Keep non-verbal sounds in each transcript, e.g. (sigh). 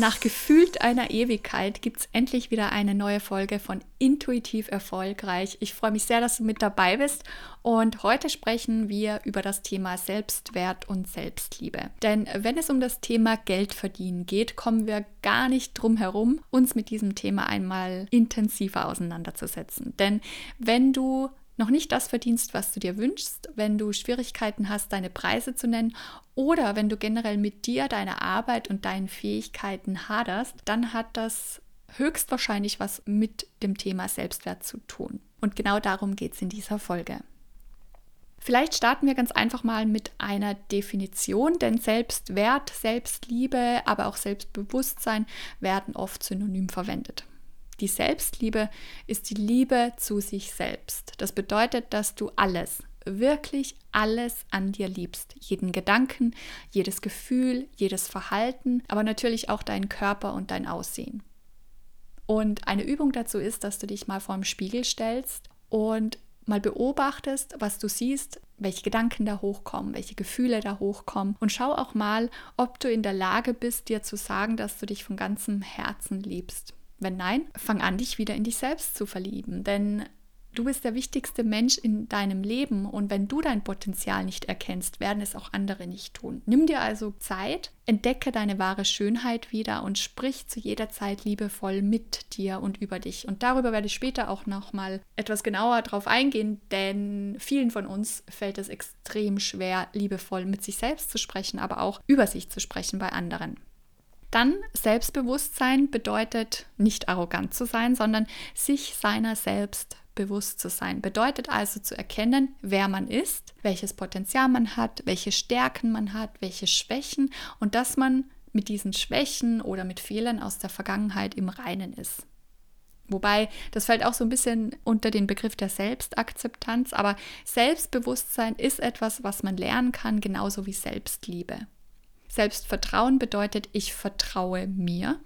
Nach gefühlt einer Ewigkeit gibt es endlich wieder eine neue Folge von Intuitiv Erfolgreich. Ich freue mich sehr, dass du mit dabei bist und heute sprechen wir über das Thema Selbstwert und Selbstliebe. Denn wenn es um das Thema Geld verdienen geht, kommen wir gar nicht drum herum, uns mit diesem Thema einmal intensiver auseinanderzusetzen. Denn wenn du noch nicht das verdienst, was du dir wünschst, wenn du Schwierigkeiten hast, deine Preise zu nennen oder wenn du generell mit dir, deiner Arbeit und deinen Fähigkeiten haderst, dann hat das höchstwahrscheinlich was mit dem Thema Selbstwert zu tun. Und genau darum geht es in dieser Folge. Vielleicht starten wir ganz einfach mal mit einer Definition, denn Selbstwert, Selbstliebe, aber auch Selbstbewusstsein werden oft synonym verwendet. Die Selbstliebe ist die Liebe zu sich selbst. Das bedeutet, dass du alles, wirklich alles an dir liebst. Jeden Gedanken, jedes Gefühl, jedes Verhalten, aber natürlich auch deinen Körper und dein Aussehen. Und eine Übung dazu ist, dass du dich mal vor dem Spiegel stellst und mal beobachtest, was du siehst, welche Gedanken da hochkommen, welche Gefühle da hochkommen und schau auch mal, ob du in der Lage bist, dir zu sagen, dass du dich von ganzem Herzen liebst. Wenn nein, fang an, dich wieder in dich selbst zu verlieben, denn du bist der wichtigste Mensch in deinem Leben und wenn du dein Potenzial nicht erkennst, werden es auch andere nicht tun. Nimm dir also Zeit, entdecke deine wahre Schönheit wieder und sprich zu jeder Zeit liebevoll mit dir und über dich. Und darüber werde ich später auch noch mal etwas genauer drauf eingehen, denn vielen von uns fällt es extrem schwer, liebevoll mit sich selbst zu sprechen, aber auch über sich zu sprechen bei anderen. Dann Selbstbewusstsein bedeutet nicht arrogant zu sein, sondern sich seiner selbst bewusst zu sein. Bedeutet also zu erkennen, wer man ist, welches Potenzial man hat, welche Stärken man hat, welche Schwächen und dass man mit diesen Schwächen oder mit Fehlern aus der Vergangenheit im Reinen ist. Wobei, das fällt auch so ein bisschen unter den Begriff der Selbstakzeptanz, aber Selbstbewusstsein ist etwas, was man lernen kann, genauso wie Selbstliebe. Selbstvertrauen bedeutet, ich vertraue mir.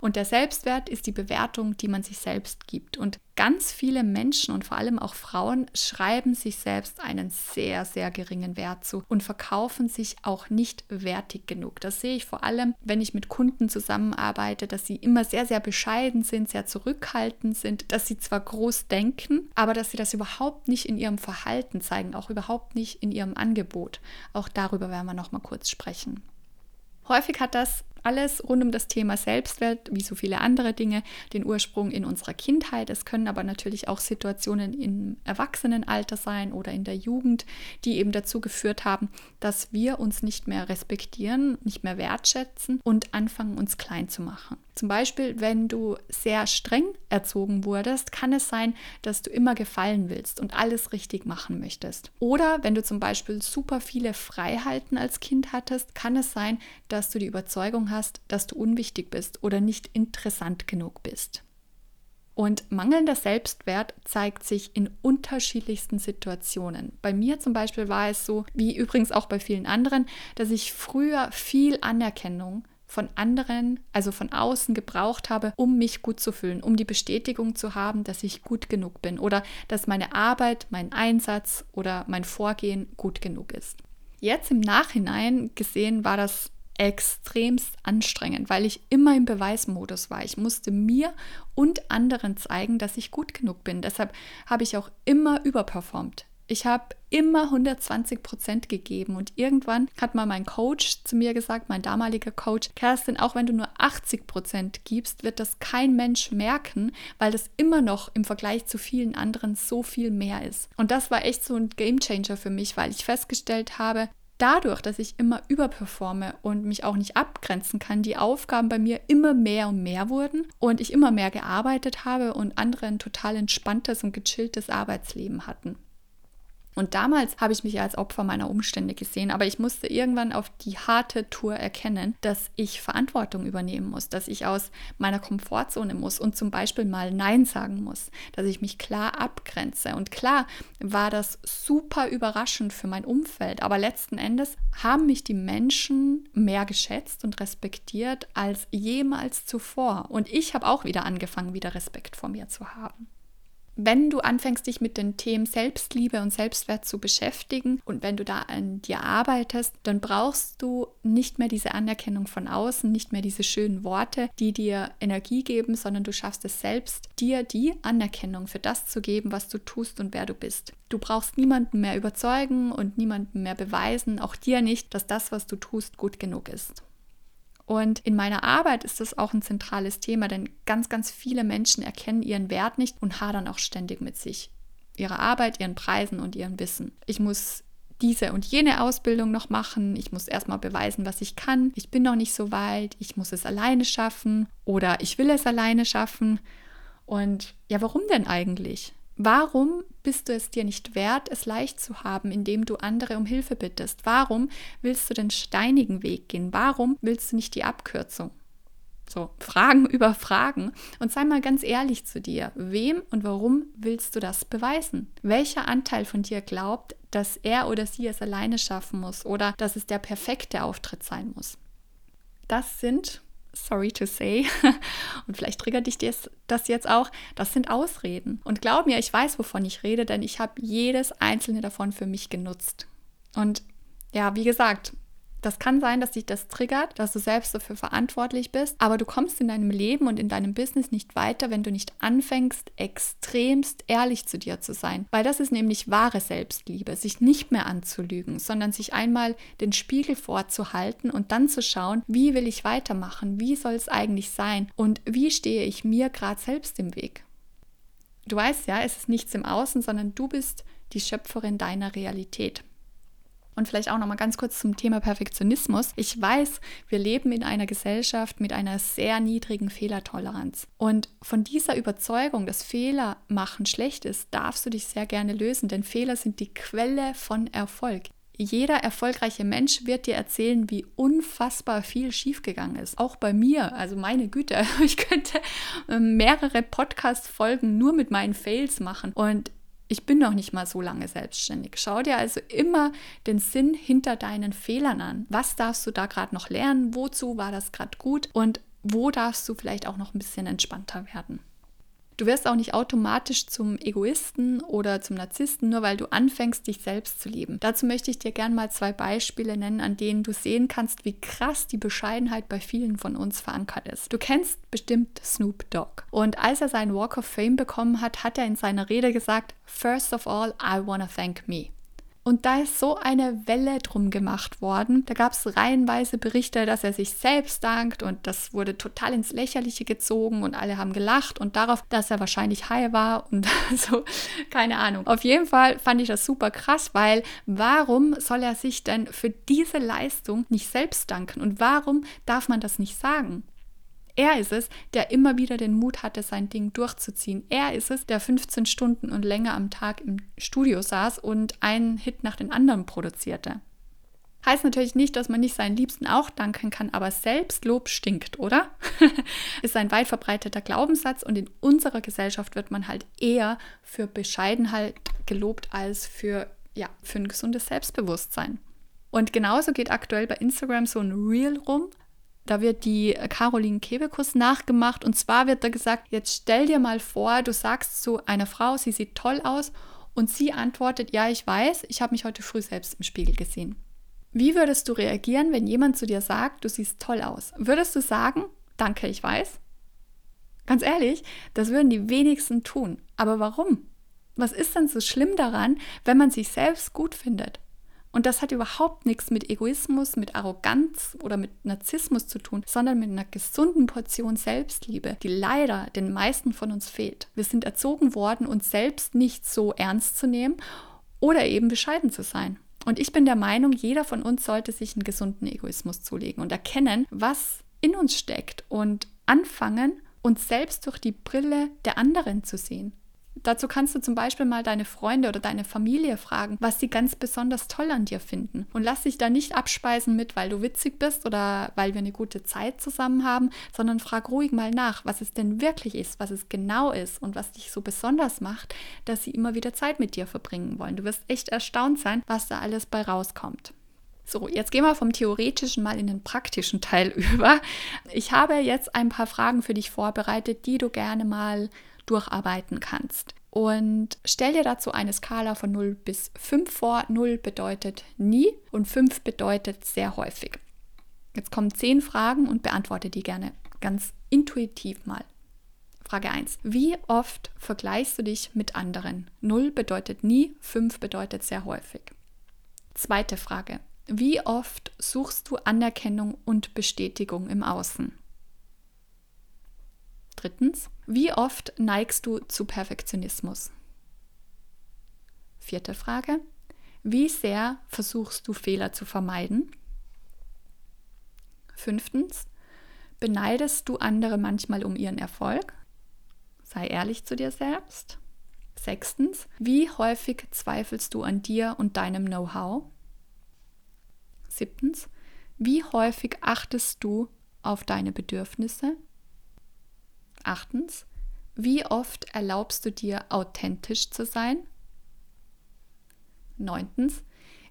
Und der Selbstwert ist die Bewertung, die man sich selbst gibt. Und ganz viele Menschen und vor allem auch Frauen schreiben sich selbst einen sehr, sehr geringen Wert zu und verkaufen sich auch nicht wertig genug. Das sehe ich vor allem, wenn ich mit Kunden zusammenarbeite, dass sie immer sehr, sehr bescheiden sind, sehr zurückhaltend sind, dass sie zwar groß denken, aber dass sie das überhaupt nicht in ihrem Verhalten zeigen, auch überhaupt nicht in ihrem Angebot. Auch darüber werden wir noch mal kurz sprechen. Häufig hat das alles rund um das Thema Selbstwert, wie so viele andere Dinge, den Ursprung in unserer Kindheit. Es können aber natürlich auch Situationen im Erwachsenenalter sein oder in der Jugend, die eben dazu geführt haben, dass wir uns nicht mehr respektieren, nicht mehr wertschätzen und anfangen, uns klein zu machen. Zum Beispiel, wenn du sehr streng erzogen wurdest, kann es sein, dass du immer gefallen willst und alles richtig machen möchtest. Oder wenn du zum Beispiel super viele Freiheiten als Kind hattest, kann es sein, dass du die Überzeugung hast, dass du unwichtig bist oder nicht interessant genug bist. Und mangelnder Selbstwert zeigt sich in unterschiedlichsten Situationen. Bei mir zum Beispiel war es so, wie übrigens auch bei vielen anderen, dass ich früher viel Anerkennung von anderen, also von außen gebraucht habe, um mich gut zu fühlen, um die Bestätigung zu haben, dass ich gut genug bin oder dass meine Arbeit, mein Einsatz oder mein Vorgehen gut genug ist. Jetzt im Nachhinein gesehen war das extremst anstrengend, weil ich immer im Beweismodus war. Ich musste mir und anderen zeigen, dass ich gut genug bin. Deshalb habe ich auch immer überperformt. Ich habe immer 120 Prozent gegeben und irgendwann hat mal mein Coach zu mir gesagt, mein damaliger Coach, Kerstin, auch wenn du nur 80 Prozent gibst, wird das kein Mensch merken, weil das immer noch im Vergleich zu vielen anderen so viel mehr ist. Und das war echt so ein Gamechanger für mich, weil ich festgestellt habe, dadurch, dass ich immer überperforme und mich auch nicht abgrenzen kann, die Aufgaben bei mir immer mehr und mehr wurden und ich immer mehr gearbeitet habe und andere ein total entspanntes und gechilltes Arbeitsleben hatten. Und damals habe ich mich als Opfer meiner Umstände gesehen, aber ich musste irgendwann auf die harte Tour erkennen, dass ich Verantwortung übernehmen muss, dass ich aus meiner Komfortzone muss und zum Beispiel mal Nein sagen muss, dass ich mich klar abgrenze. Und klar war das super überraschend für mein Umfeld, aber letzten Endes haben mich die Menschen mehr geschätzt und respektiert als jemals zuvor. Und ich habe auch wieder angefangen, wieder Respekt vor mir zu haben. Wenn du anfängst, dich mit den Themen Selbstliebe und Selbstwert zu beschäftigen und wenn du da an dir arbeitest, dann brauchst du nicht mehr diese Anerkennung von außen, nicht mehr diese schönen Worte, die dir Energie geben, sondern du schaffst es selbst, dir die Anerkennung für das zu geben, was du tust und wer du bist. Du brauchst niemanden mehr überzeugen und niemanden mehr beweisen, auch dir nicht, dass das, was du tust, gut genug ist. Und in meiner Arbeit ist das auch ein zentrales Thema, denn ganz, ganz viele Menschen erkennen ihren Wert nicht und hadern auch ständig mit sich, ihrer Arbeit, ihren Preisen und ihrem Wissen. Ich muss diese und jene Ausbildung noch machen. Ich muss erstmal beweisen, was ich kann. Ich bin noch nicht so weit. Ich muss es alleine schaffen oder ich will es alleine schaffen. Und ja, warum denn eigentlich? Warum bist du es dir nicht wert, es leicht zu haben, indem du andere um Hilfe bittest? Warum willst du den steinigen Weg gehen? Warum willst du nicht die Abkürzung? So, Fragen (laughs) über Fragen. Und sei mal ganz ehrlich zu dir. Wem und warum willst du das beweisen? Welcher Anteil von dir glaubt, dass er oder sie es alleine schaffen muss oder dass es der perfekte Auftritt sein muss? Das sind sorry to say, (laughs) und vielleicht triggert dich das jetzt auch, das sind Ausreden. Und glaub mir, ich weiß, wovon ich rede, denn ich habe jedes einzelne davon für mich genutzt. Und ja, wie gesagt, das kann sein, dass dich das triggert, dass du selbst dafür verantwortlich bist, aber du kommst in deinem Leben und in deinem Business nicht weiter, wenn du nicht anfängst, extremst ehrlich zu dir zu sein. Weil das ist nämlich wahre Selbstliebe, sich nicht mehr anzulügen, sondern sich einmal den Spiegel vorzuhalten und dann zu schauen, wie will ich weitermachen, wie soll es eigentlich sein und wie stehe ich mir gerade selbst im Weg. Du weißt ja, es ist nichts im Außen, sondern du bist die Schöpferin deiner Realität. Und vielleicht auch noch mal ganz kurz zum Thema Perfektionismus. Ich weiß, wir leben in einer Gesellschaft mit einer sehr niedrigen Fehlertoleranz. Und von dieser Überzeugung, dass Fehler machen schlecht ist, darfst du dich sehr gerne lösen, denn Fehler sind die Quelle von Erfolg. Jeder erfolgreiche Mensch wird dir erzählen, wie unfassbar viel schiefgegangen ist. Auch bei mir, also meine Güte, (laughs) ich könnte ähm, mehrere Podcast-Folgen nur mit meinen Fails machen. Und ich bin noch nicht mal so lange selbstständig. Schau dir also immer den Sinn hinter deinen Fehlern an. Was darfst du da gerade noch lernen? Wozu war das gerade gut? Und wo darfst du vielleicht auch noch ein bisschen entspannter werden? Du wirst auch nicht automatisch zum Egoisten oder zum Narzissten, nur weil du anfängst, dich selbst zu lieben. Dazu möchte ich dir gerne mal zwei Beispiele nennen, an denen du sehen kannst, wie krass die Bescheidenheit bei vielen von uns verankert ist. Du kennst bestimmt Snoop Dogg. Und als er seinen Walk of Fame bekommen hat, hat er in seiner Rede gesagt, First of all, I wanna thank me. Und da ist so eine Welle drum gemacht worden. Da gab es reihenweise Berichte, dass er sich selbst dankt und das wurde total ins Lächerliche gezogen und alle haben gelacht und darauf, dass er wahrscheinlich high war und (laughs) so, keine Ahnung. Auf jeden Fall fand ich das super krass, weil warum soll er sich denn für diese Leistung nicht selbst danken und warum darf man das nicht sagen? Er ist es, der immer wieder den Mut hatte, sein Ding durchzuziehen. Er ist es, der 15 Stunden und länger am Tag im Studio saß und einen Hit nach dem anderen produzierte. Heißt natürlich nicht, dass man nicht seinen Liebsten auch danken kann, aber Selbstlob stinkt, oder? (laughs) ist ein weit verbreiteter Glaubenssatz und in unserer Gesellschaft wird man halt eher für Bescheidenheit gelobt als für, ja, für ein gesundes Selbstbewusstsein. Und genauso geht aktuell bei Instagram so ein Reel rum, da wird die Caroline Kebekus nachgemacht und zwar wird da gesagt, jetzt stell dir mal vor, du sagst zu einer Frau, sie sieht toll aus und sie antwortet, ja, ich weiß, ich habe mich heute früh selbst im Spiegel gesehen. Wie würdest du reagieren, wenn jemand zu dir sagt, du siehst toll aus? Würdest du sagen, danke, ich weiß? Ganz ehrlich, das würden die wenigsten tun. Aber warum? Was ist denn so schlimm daran, wenn man sich selbst gut findet? Und das hat überhaupt nichts mit Egoismus, mit Arroganz oder mit Narzissmus zu tun, sondern mit einer gesunden Portion Selbstliebe, die leider den meisten von uns fehlt. Wir sind erzogen worden, uns selbst nicht so ernst zu nehmen oder eben bescheiden zu sein. Und ich bin der Meinung, jeder von uns sollte sich einen gesunden Egoismus zulegen und erkennen, was in uns steckt und anfangen, uns selbst durch die Brille der anderen zu sehen. Dazu kannst du zum Beispiel mal deine Freunde oder deine Familie fragen, was sie ganz besonders toll an dir finden. Und lass dich da nicht abspeisen mit, weil du witzig bist oder weil wir eine gute Zeit zusammen haben, sondern frag ruhig mal nach, was es denn wirklich ist, was es genau ist und was dich so besonders macht, dass sie immer wieder Zeit mit dir verbringen wollen. Du wirst echt erstaunt sein, was da alles bei rauskommt. So, jetzt gehen wir vom theoretischen mal in den praktischen Teil (laughs) über. Ich habe jetzt ein paar Fragen für dich vorbereitet, die du gerne mal durcharbeiten kannst. Und stell dir dazu eine Skala von 0 bis 5 vor. 0 bedeutet nie und 5 bedeutet sehr häufig. Jetzt kommen 10 Fragen und beantworte die gerne ganz intuitiv mal. Frage 1. Wie oft vergleichst du dich mit anderen? 0 bedeutet nie, 5 bedeutet sehr häufig. Zweite Frage. Wie oft suchst du Anerkennung und Bestätigung im Außen? Drittens, wie oft neigst du zu Perfektionismus? Vierte Frage, wie sehr versuchst du Fehler zu vermeiden? Fünftens, beneidest du andere manchmal um ihren Erfolg? Sei ehrlich zu dir selbst. Sechstens, wie häufig zweifelst du an dir und deinem Know-how? Siebtens, wie häufig achtest du auf deine Bedürfnisse? Achtens, wie oft erlaubst du dir authentisch zu sein? Neuntens,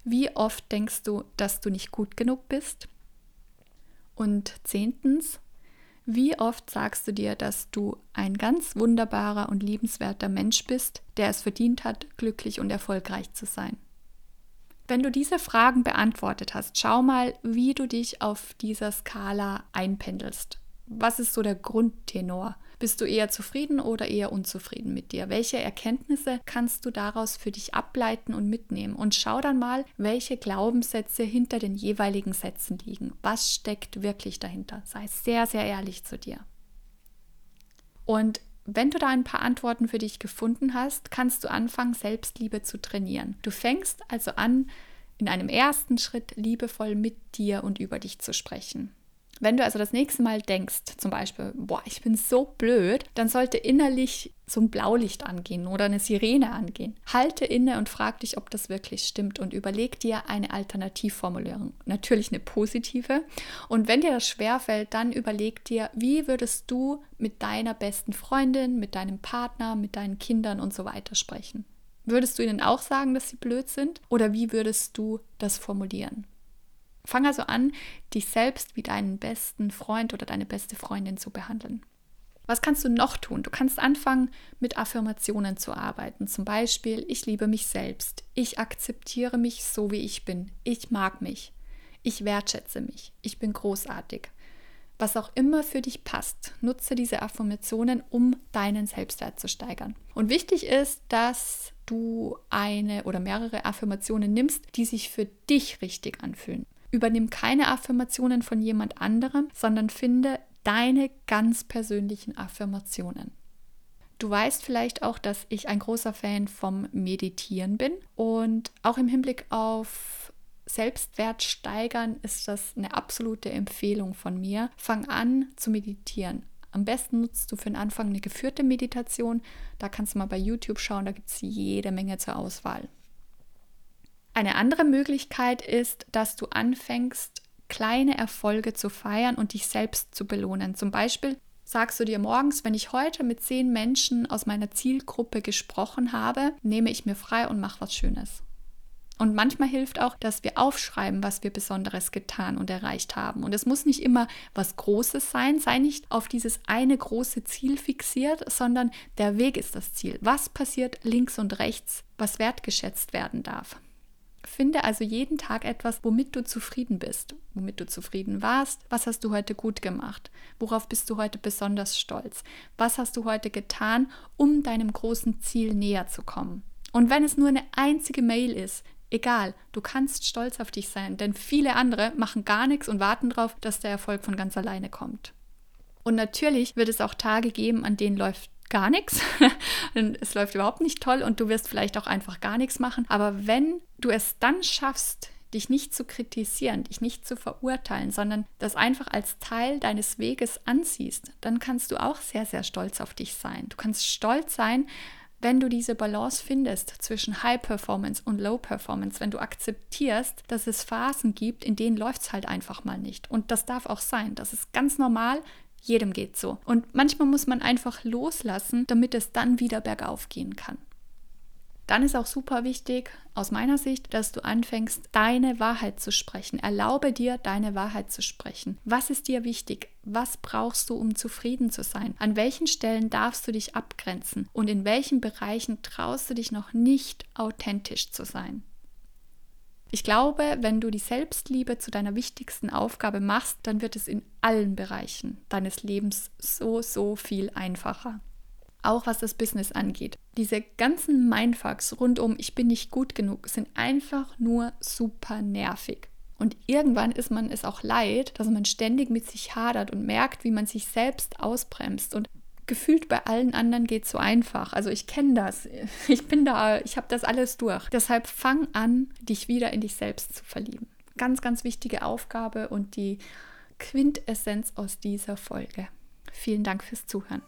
wie oft denkst du, dass du nicht gut genug bist? Und zehntens, wie oft sagst du dir, dass du ein ganz wunderbarer und liebenswerter Mensch bist, der es verdient hat, glücklich und erfolgreich zu sein? Wenn du diese Fragen beantwortet hast, schau mal, wie du dich auf dieser Skala einpendelst. Was ist so der Grundtenor? Bist du eher zufrieden oder eher unzufrieden mit dir? Welche Erkenntnisse kannst du daraus für dich ableiten und mitnehmen? Und schau dann mal, welche Glaubenssätze hinter den jeweiligen Sätzen liegen. Was steckt wirklich dahinter? Sei sehr, sehr ehrlich zu dir. Und wenn du da ein paar Antworten für dich gefunden hast, kannst du anfangen, Selbstliebe zu trainieren. Du fängst also an, in einem ersten Schritt liebevoll mit dir und über dich zu sprechen. Wenn du also das nächste Mal denkst, zum Beispiel, boah, ich bin so blöd, dann sollte innerlich so ein Blaulicht angehen oder eine Sirene angehen. Halte inne und frag dich, ob das wirklich stimmt und überleg dir eine Alternativformulierung. Natürlich eine positive. Und wenn dir das schwerfällt, dann überleg dir, wie würdest du mit deiner besten Freundin, mit deinem Partner, mit deinen Kindern und so weiter sprechen? Würdest du ihnen auch sagen, dass sie blöd sind? Oder wie würdest du das formulieren? Fang also an, dich selbst wie deinen besten Freund oder deine beste Freundin zu behandeln. Was kannst du noch tun? Du kannst anfangen, mit Affirmationen zu arbeiten. Zum Beispiel, ich liebe mich selbst. Ich akzeptiere mich so, wie ich bin. Ich mag mich. Ich wertschätze mich. Ich bin großartig. Was auch immer für dich passt, nutze diese Affirmationen, um deinen Selbstwert zu steigern. Und wichtig ist, dass du eine oder mehrere Affirmationen nimmst, die sich für dich richtig anfühlen. Übernimm keine Affirmationen von jemand anderem, sondern finde deine ganz persönlichen Affirmationen. Du weißt vielleicht auch, dass ich ein großer Fan vom Meditieren bin und auch im Hinblick auf Selbstwert steigern ist das eine absolute Empfehlung von mir. Fang an zu meditieren. Am besten nutzt du für den Anfang eine geführte Meditation. Da kannst du mal bei YouTube schauen, da gibt es jede Menge zur Auswahl. Eine andere Möglichkeit ist, dass du anfängst, kleine Erfolge zu feiern und dich selbst zu belohnen. Zum Beispiel sagst du dir morgens, wenn ich heute mit zehn Menschen aus meiner Zielgruppe gesprochen habe, nehme ich mir frei und mache was Schönes. Und manchmal hilft auch, dass wir aufschreiben, was wir Besonderes getan und erreicht haben. Und es muss nicht immer was Großes sein. Sei nicht auf dieses eine große Ziel fixiert, sondern der Weg ist das Ziel. Was passiert links und rechts, was wertgeschätzt werden darf? Finde also jeden Tag etwas, womit du zufrieden bist, womit du zufrieden warst. Was hast du heute gut gemacht? Worauf bist du heute besonders stolz? Was hast du heute getan, um deinem großen Ziel näher zu kommen? Und wenn es nur eine einzige Mail ist, egal, du kannst stolz auf dich sein, denn viele andere machen gar nichts und warten darauf, dass der Erfolg von ganz alleine kommt. Und natürlich wird es auch Tage geben, an denen läuft gar nichts. (laughs) es läuft überhaupt nicht toll und du wirst vielleicht auch einfach gar nichts machen. Aber wenn du es dann schaffst, dich nicht zu kritisieren, dich nicht zu verurteilen, sondern das einfach als Teil deines Weges ansiehst, dann kannst du auch sehr, sehr stolz auf dich sein. Du kannst stolz sein, wenn du diese Balance findest zwischen High Performance und Low Performance, wenn du akzeptierst, dass es Phasen gibt, in denen läuft es halt einfach mal nicht. Und das darf auch sein. Das ist ganz normal. Jedem geht so. Und manchmal muss man einfach loslassen, damit es dann wieder bergauf gehen kann. Dann ist auch super wichtig, aus meiner Sicht, dass du anfängst, deine Wahrheit zu sprechen. Erlaube dir, deine Wahrheit zu sprechen. Was ist dir wichtig? Was brauchst du, um zufrieden zu sein? An welchen Stellen darfst du dich abgrenzen? Und in welchen Bereichen traust du dich noch nicht authentisch zu sein? Ich glaube, wenn du die Selbstliebe zu deiner wichtigsten Aufgabe machst, dann wird es in allen Bereichen deines Lebens so, so viel einfacher auch was das Business angeht. Diese ganzen Mindfucks rund um ich bin nicht gut genug sind einfach nur super nervig. Und irgendwann ist man es auch leid, dass man ständig mit sich hadert und merkt, wie man sich selbst ausbremst. Und gefühlt bei allen anderen geht so einfach. Also ich kenne das. (laughs) Ich bin da, ich habe das alles durch. Deshalb fang an, dich wieder in dich selbst zu verlieben. Ganz, ganz wichtige Aufgabe und die Quintessenz aus dieser Folge. Vielen Dank fürs Zuhören.